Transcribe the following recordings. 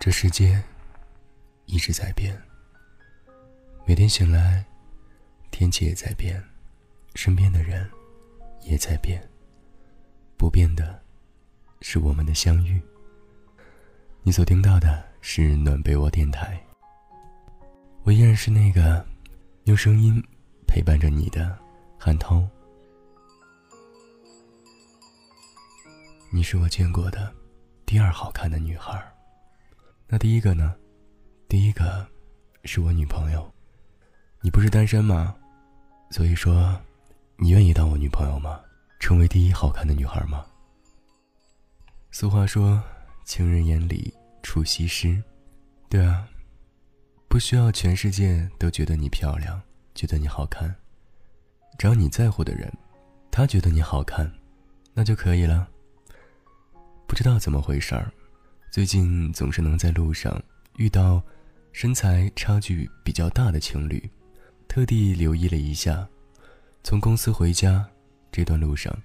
这世界一直在变，每天醒来，天气也在变，身边的人也在变。不变的，是我们的相遇。你所听到的是暖被窝电台，我依然是那个用声音陪伴着你的韩涛。你是我见过的第二好看的女孩。那第一个呢？第一个是我女朋友。你不是单身吗？所以说，你愿意当我女朋友吗？成为第一好看的女孩吗？俗话说，情人眼里出西施。对啊，不需要全世界都觉得你漂亮，觉得你好看，只要你在乎的人，他觉得你好看，那就可以了。不知道怎么回事儿。最近总是能在路上遇到身材差距比较大的情侣，特地留意了一下，从公司回家这段路上，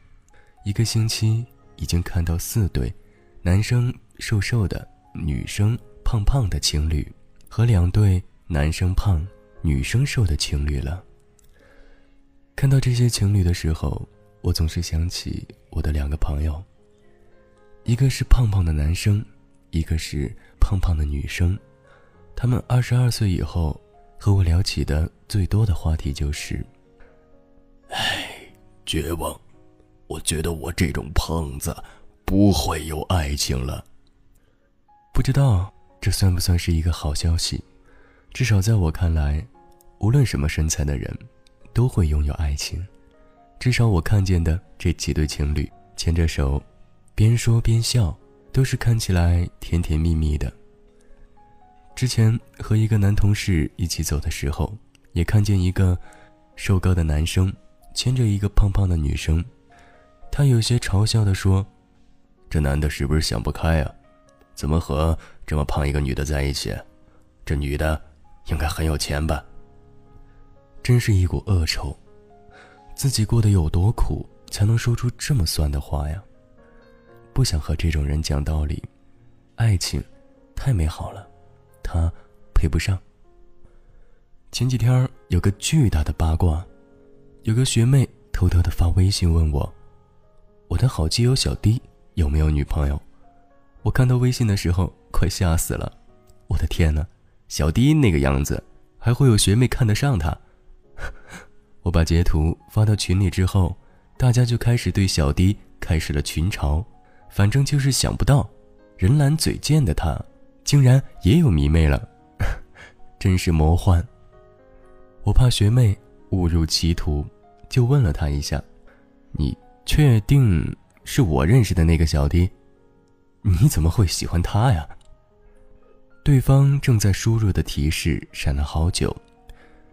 一个星期已经看到四对男生瘦瘦的、女生胖胖的情侣，和两对男生胖、女生瘦的情侣了。看到这些情侣的时候，我总是想起我的两个朋友，一个是胖胖的男生。一个是胖胖的女生，他们二十二岁以后和我聊起的最多的话题就是：“唉，绝望，我觉得我这种胖子不会有爱情了。”不知道这算不算是一个好消息？至少在我看来，无论什么身材的人，都会拥有爱情。至少我看见的这几对情侣牵着手，边说边笑。都是看起来甜甜蜜蜜的。之前和一个男同事一起走的时候，也看见一个瘦高的男生牵着一个胖胖的女生，他有些嘲笑的说：“这男的是不是想不开啊？怎么和这么胖一个女的在一起？这女的应该很有钱吧？”真是一股恶臭，自己过得有多苦，才能说出这么酸的话呀？不想和这种人讲道理，爱情太美好了，他配不上。前几天有个巨大的八卦，有个学妹偷偷的发微信问我：“我的好基友小 D 有没有女朋友？”我看到微信的时候快吓死了，我的天哪，小 D 那个样子还会有学妹看得上他？我把截图发到群里之后，大家就开始对小 D 开始了群嘲。反正就是想不到，人懒嘴贱的他，竟然也有迷妹了，真是魔幻。我怕学妹误入歧途，就问了他一下：“你确定是我认识的那个小弟？你怎么会喜欢他呀？”对方正在输入的提示闪了好久，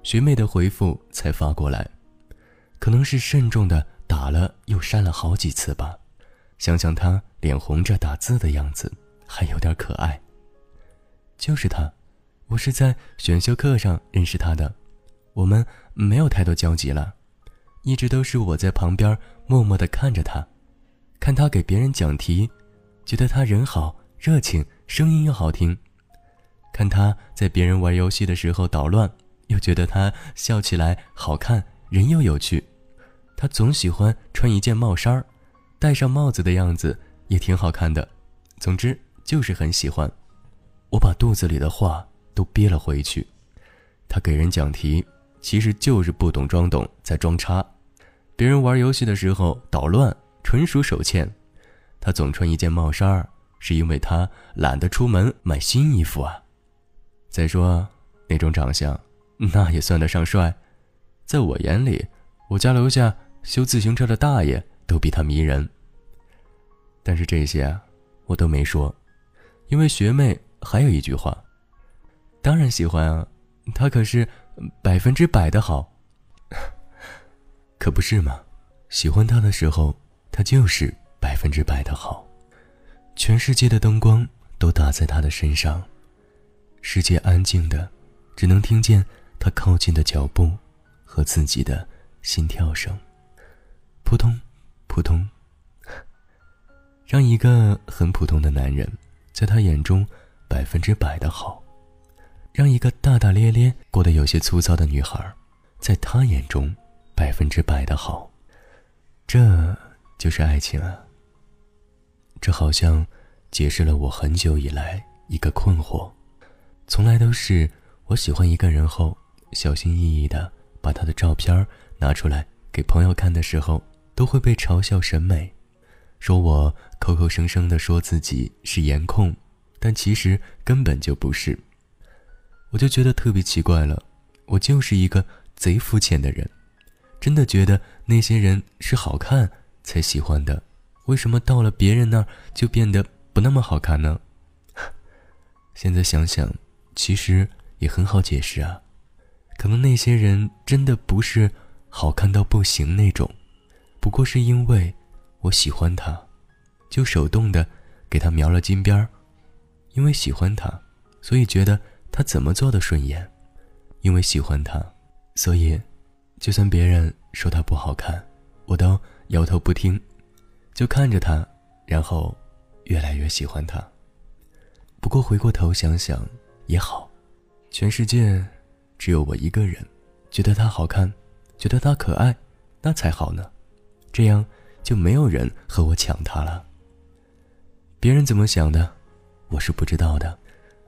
学妹的回复才发过来，可能是慎重的打了又删了好几次吧。想想他脸红着打字的样子，还有点可爱。就是他，我是在选修课上认识他的，我们没有太多交集了，一直都是我在旁边默默地看着他，看他给别人讲题，觉得他人好热情，声音又好听；看他在别人玩游戏的时候捣乱，又觉得他笑起来好看，人又有趣。他总喜欢穿一件帽衫儿。戴上帽子的样子也挺好看的，总之就是很喜欢。我把肚子里的话都憋了回去。他给人讲题，其实就是不懂装懂，在装叉。别人玩游戏的时候捣乱，纯属手欠。他总穿一件帽衫儿，是因为他懒得出门买新衣服啊。再说那种长相，那也算得上帅。在我眼里，我家楼下修自行车的大爷。都比他迷人，但是这些我都没说，因为学妹还有一句话，当然喜欢啊，他可是百分之百的好，可不是吗？喜欢他的时候，他就是百分之百的好，全世界的灯光都打在他的身上，世界安静的，只能听见他靠近的脚步和自己的心跳声，扑通。普通，让一个很普通的男人，在他眼中百分之百的好，让一个大大咧咧、过得有些粗糙的女孩，在他眼中百分之百的好，这就是爱情啊。这好像解释了我很久以来一个困惑，从来都是我喜欢一个人后，小心翼翼的把他的照片拿出来给朋友看的时候，都会被嘲笑审美。说我口口声声的说自己是颜控，但其实根本就不是。我就觉得特别奇怪了，我就是一个贼肤浅的人，真的觉得那些人是好看才喜欢的，为什么到了别人那儿就变得不那么好看呢？现在想想，其实也很好解释啊，可能那些人真的不是好看到不行那种，不过是因为。我喜欢他，就手动的给他描了金边儿，因为喜欢他，所以觉得他怎么做的顺眼；因为喜欢他，所以就算别人说他不好看，我都摇头不听，就看着他，然后越来越喜欢他。不过回过头想想也好，全世界只有我一个人觉得他好看，觉得他可爱，那才好呢。这样。就没有人和我抢他了。别人怎么想的，我是不知道的。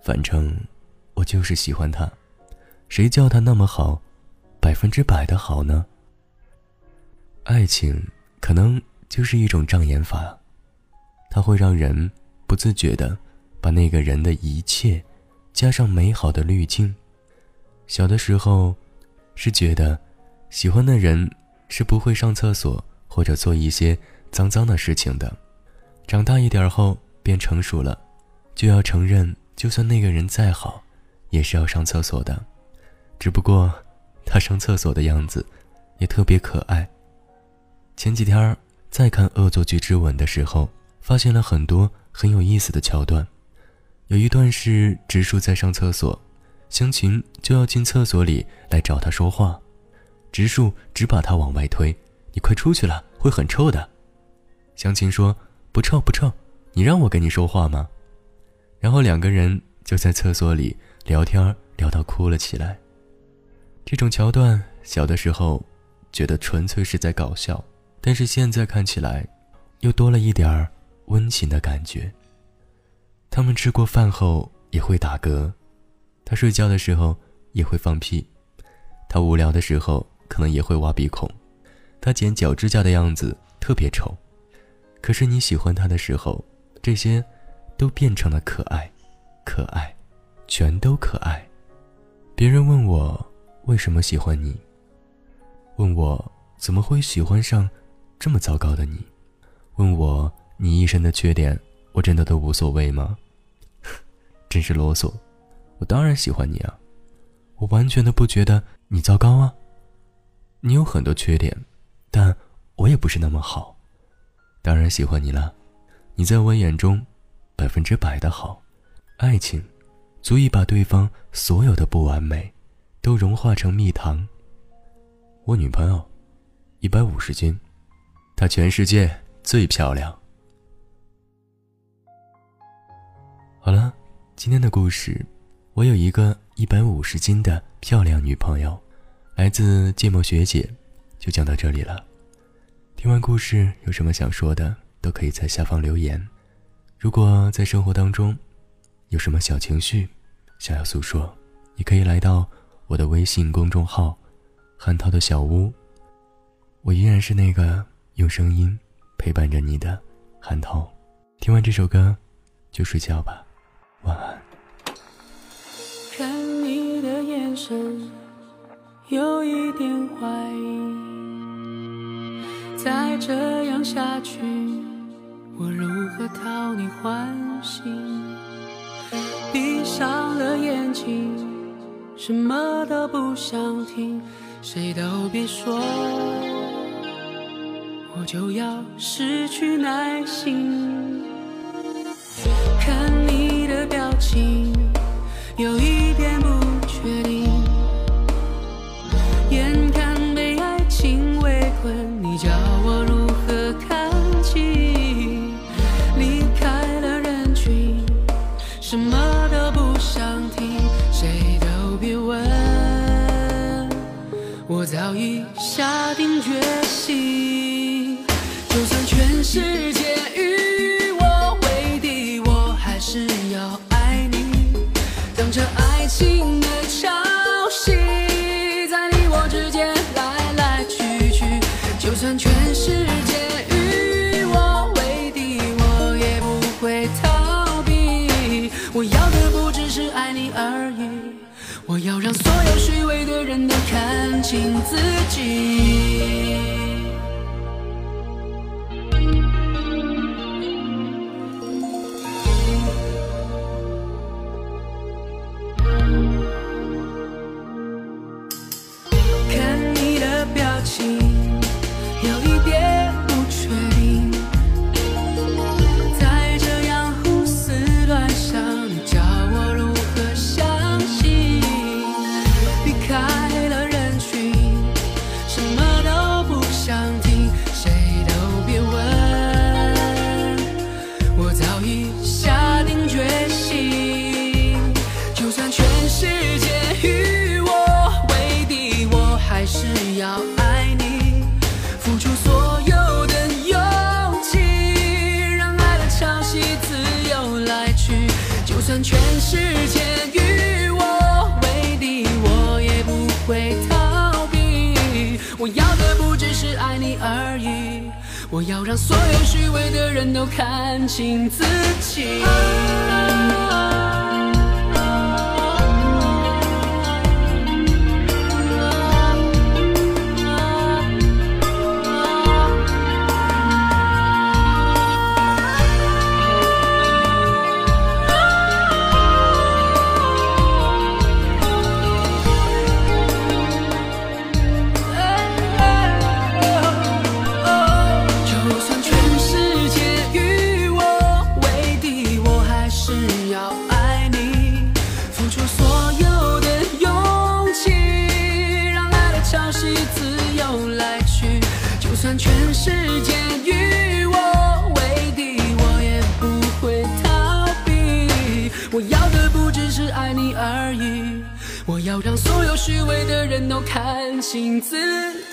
反正我就是喜欢他，谁叫他那么好，百分之百的好呢？爱情可能就是一种障眼法，它会让人不自觉的把那个人的一切加上美好的滤镜。小的时候是觉得喜欢的人是不会上厕所。或者做一些脏脏的事情的，长大一点后变成熟了，就要承认，就算那个人再好，也是要上厕所的。只不过他上厕所的样子也特别可爱。前几天在看《恶作剧之吻》的时候，发现了很多很有意思的桥段。有一段是植树在上厕所，湘琴就要进厕所里来找他说话，植树只把他往外推。你快出去了，会很臭的。湘琴说：“不臭不臭，你让我跟你说话吗？”然后两个人就在厕所里聊天，聊到哭了起来。这种桥段，小的时候觉得纯粹是在搞笑，但是现在看起来，又多了一点温情的感觉。他们吃过饭后也会打嗝，他睡觉的时候也会放屁，他无聊的时候可能也会挖鼻孔。他剪脚指甲的样子特别丑，可是你喜欢他的时候，这些都变成了可爱，可爱，全都可爱。别人问我为什么喜欢你，问我怎么会喜欢上这么糟糕的你，问我你一身的缺点，我真的都无所谓吗？真是啰嗦，我当然喜欢你啊，我完全的不觉得你糟糕啊，你有很多缺点。但我也不是那么好，当然喜欢你了。你在我眼中，百分之百的好。爱情，足以把对方所有的不完美，都融化成蜜糖。我女朋友，一百五十斤，她全世界最漂亮。好了，今天的故事，我有一个一百五十斤的漂亮女朋友，来自芥末学姐。就讲到这里了。听完故事，有什么想说的，都可以在下方留言。如果在生活当中有什么小情绪想要诉说，也可以来到我的微信公众号“韩涛的小屋”。我依然是那个用声音陪伴着你的韩涛。听完这首歌，就睡觉吧，晚安。看你的眼神，有一点怀疑。再这样下去，我如何讨你欢心？闭上了眼睛，什么都不想听，谁都别说，我就要失去耐心。看你的表情，有一点不谁都别问我早已下定决心就算全世界与我为敌我还是要爱你。等着爱情清自己。就算全世界与我为敌，我还是要爱你，付出所有的勇气，让爱的潮汐自由来去。就算全世界与我为敌，我也不会逃避。我要的不只是爱你而已，我要让所有虚伪的人都看清自己。而已，我要让所有虚伪的人都看清自己。